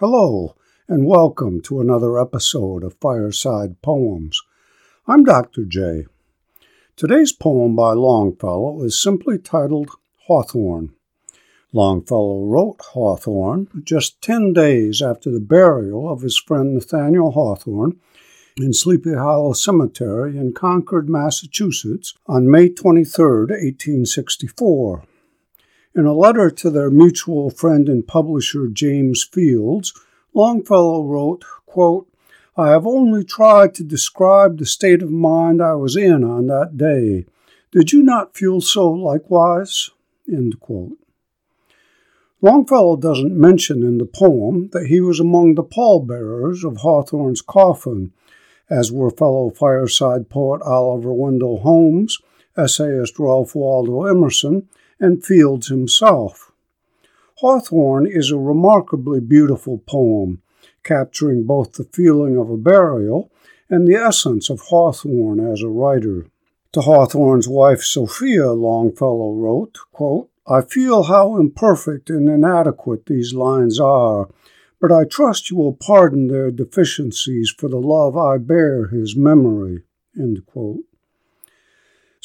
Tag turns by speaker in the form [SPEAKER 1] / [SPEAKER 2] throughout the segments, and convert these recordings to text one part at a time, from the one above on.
[SPEAKER 1] Hello, and welcome to another episode of Fireside Poems. I'm Dr. J. Today's poem by Longfellow is simply titled Hawthorne. Longfellow wrote Hawthorne just ten days after the burial of his friend Nathaniel Hawthorne in Sleepy Hollow Cemetery in Concord, Massachusetts on May 23, 1864. In a letter to their mutual friend and publisher James Fields, Longfellow wrote, quote, I have only tried to describe the state of mind I was in on that day. Did you not feel so likewise? Longfellow doesn't mention in the poem that he was among the pallbearers of Hawthorne's coffin, as were fellow fireside poet Oliver Wendell Holmes, essayist Ralph Waldo Emerson, and Fields himself. Hawthorne is a remarkably beautiful poem, capturing both the feeling of a burial and the essence of Hawthorne as a writer. To Hawthorne's wife Sophia, Longfellow wrote, quote, I feel how imperfect and inadequate these lines are, but I trust you will pardon their deficiencies for the love I bear his memory.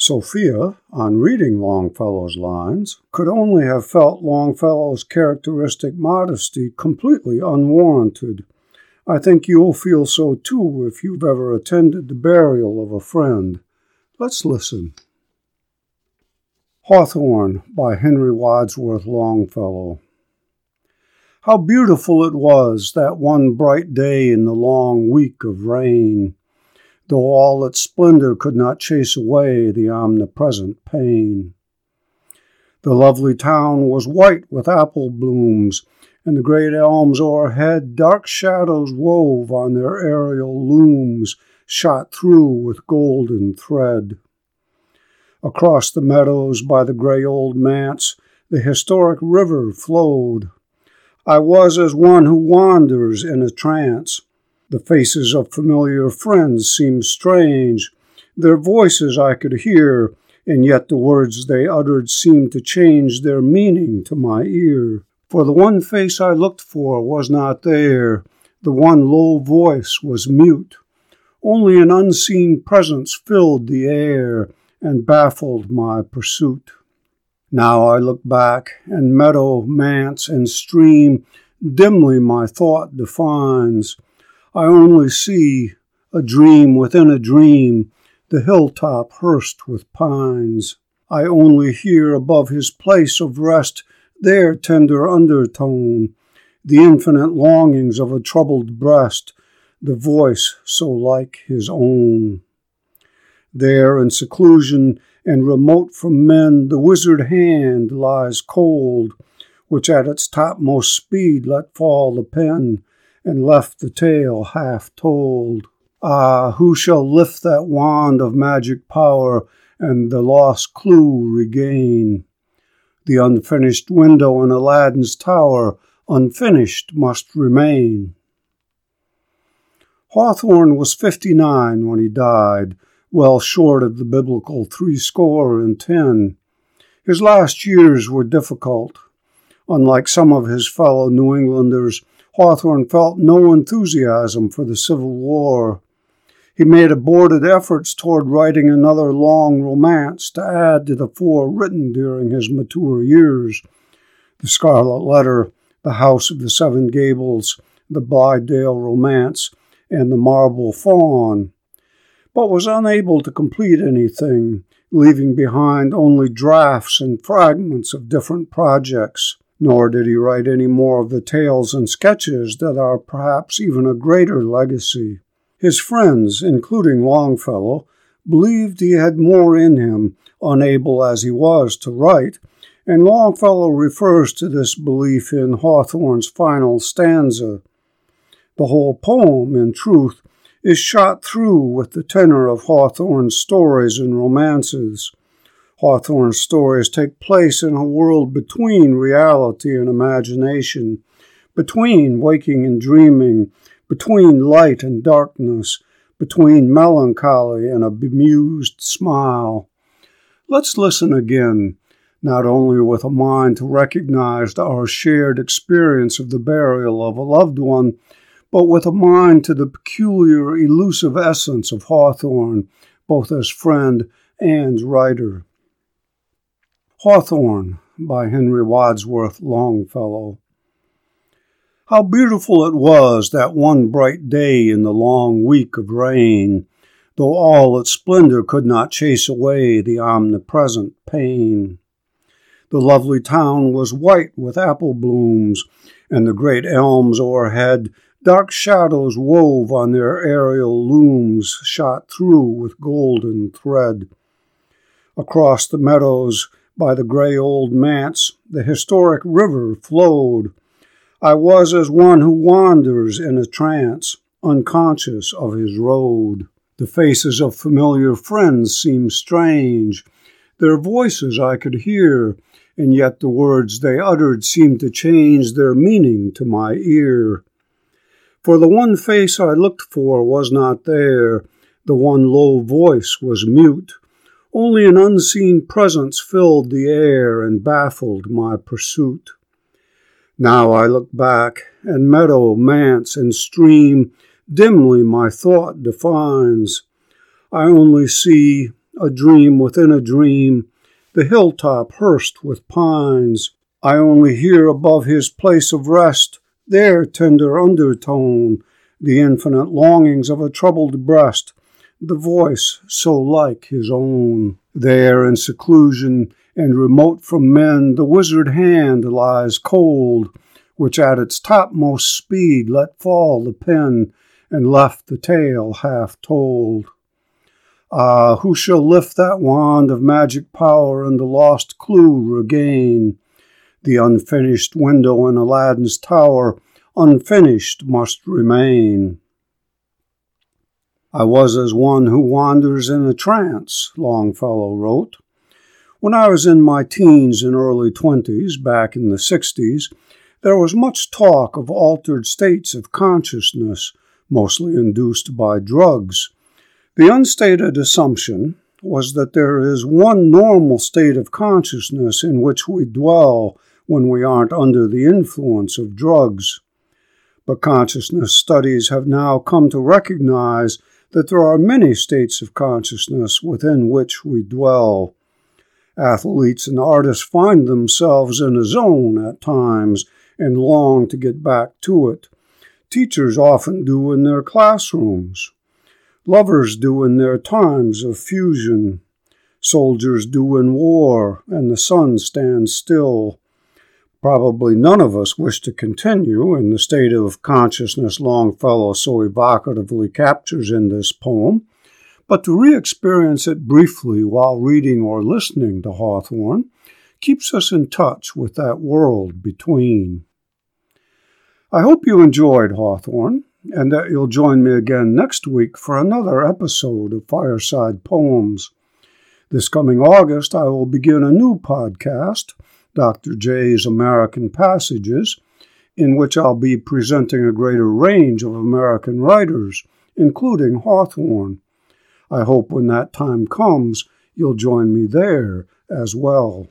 [SPEAKER 1] Sophia, on reading Longfellow's lines, could only have felt Longfellow's characteristic modesty completely unwarranted. I think you'll feel so too if you've ever attended the burial of a friend. Let's listen. Hawthorne by Henry Wadsworth Longfellow. How beautiful it was that one bright day in the long week of rain though all its splendor could not chase away the omnipresent pain. The lovely town was white with apple blooms, and the great elms o'erhead dark shadows wove on their aerial looms, shot through with golden thread. Across the meadows by the gray old manse, the historic river flowed. I was as one who wanders in a trance, the faces of familiar friends seemed strange. Their voices I could hear, and yet the words they uttered seemed to change their meaning to my ear. For the one face I looked for was not there, the one low voice was mute. Only an unseen presence filled the air and baffled my pursuit. Now I look back, and meadow, manse, and stream dimly my thought defines. I only see a dream within a dream, the hilltop hearsed with pines. I only hear above his place of rest their tender undertone, the infinite longings of a troubled breast, the voice so like his own. There in seclusion and remote from men, the wizard hand lies cold, which at its topmost speed let fall the pen and left the tale half told. Ah, who shall lift that wand of magic power and the lost clue regain? The unfinished window in Aladdin's tower, unfinished must remain. Hawthorne was fifty nine when he died, well short of the biblical threescore and ten. His last years were difficult. Unlike some of his fellow New Englanders, Hawthorne felt no enthusiasm for the Civil War. He made aborted efforts toward writing another long romance to add to the four written during his mature years The Scarlet Letter, The House of the Seven Gables, The Blithedale Romance, and The Marble Faun, but was unable to complete anything, leaving behind only drafts and fragments of different projects nor did he write any more of the tales and sketches that are perhaps even a greater legacy. His friends, including Longfellow, believed he had more in him, unable as he was to write, and Longfellow refers to this belief in Hawthorne's final stanza. The whole poem, in truth, is shot through with the tenor of Hawthorne's stories and romances. Hawthorne's stories take place in a world between reality and imagination, between waking and dreaming, between light and darkness, between melancholy and a bemused smile. Let's listen again, not only with a mind to recognize our shared experience of the burial of a loved one, but with a mind to the peculiar, elusive essence of Hawthorne, both as friend and writer. Hawthorne by Henry Wadsworth Longfellow. How beautiful it was that one bright day in the long week of rain, though all its splendor could not chase away the omnipresent pain. The lovely town was white with apple blooms, and the great elms o'erhead dark shadows wove on their aerial looms, shot through with golden thread. Across the meadows by the gray old manse, the historic river flowed. I was as one who wanders in a trance, unconscious of his road. The faces of familiar friends seemed strange. Their voices I could hear, and yet the words they uttered seemed to change their meaning to my ear. For the one face I looked for was not there, the one low voice was mute. Only an unseen presence filled the air and baffled my pursuit. Now I look back, and meadow, manse, and stream dimly my thought defines. I only see a dream within a dream, the hilltop hearsed with pines. I only hear above his place of rest their tender undertone, the infinite longings of a troubled breast, the voice so like his own. There in seclusion and remote from men, the wizard hand lies cold, which at its topmost speed let fall the pen and left the tale half told. Ah, who shall lift that wand of magic power and the lost clue regain? The unfinished window in Aladdin's tower, unfinished must remain. I was as one who wanders in a trance, Longfellow wrote. When I was in my teens and early twenties, back in the sixties, there was much talk of altered states of consciousness, mostly induced by drugs. The unstated assumption was that there is one normal state of consciousness in which we dwell when we aren't under the influence of drugs. But consciousness studies have now come to recognize that there are many states of consciousness within which we dwell. Athletes and artists find themselves in a zone at times and long to get back to it. Teachers often do in their classrooms. Lovers do in their times of fusion. Soldiers do in war, and the sun stands still. Probably none of us wish to continue in the state of consciousness Longfellow so evocatively captures in this poem, but to re experience it briefly while reading or listening to Hawthorne keeps us in touch with that world between. I hope you enjoyed Hawthorne and that you'll join me again next week for another episode of Fireside Poems. This coming August, I will begin a new podcast, Dr. J's American Passages, in which I'll be presenting a greater range of American writers, including Hawthorne. I hope when that time comes, you'll join me there as well.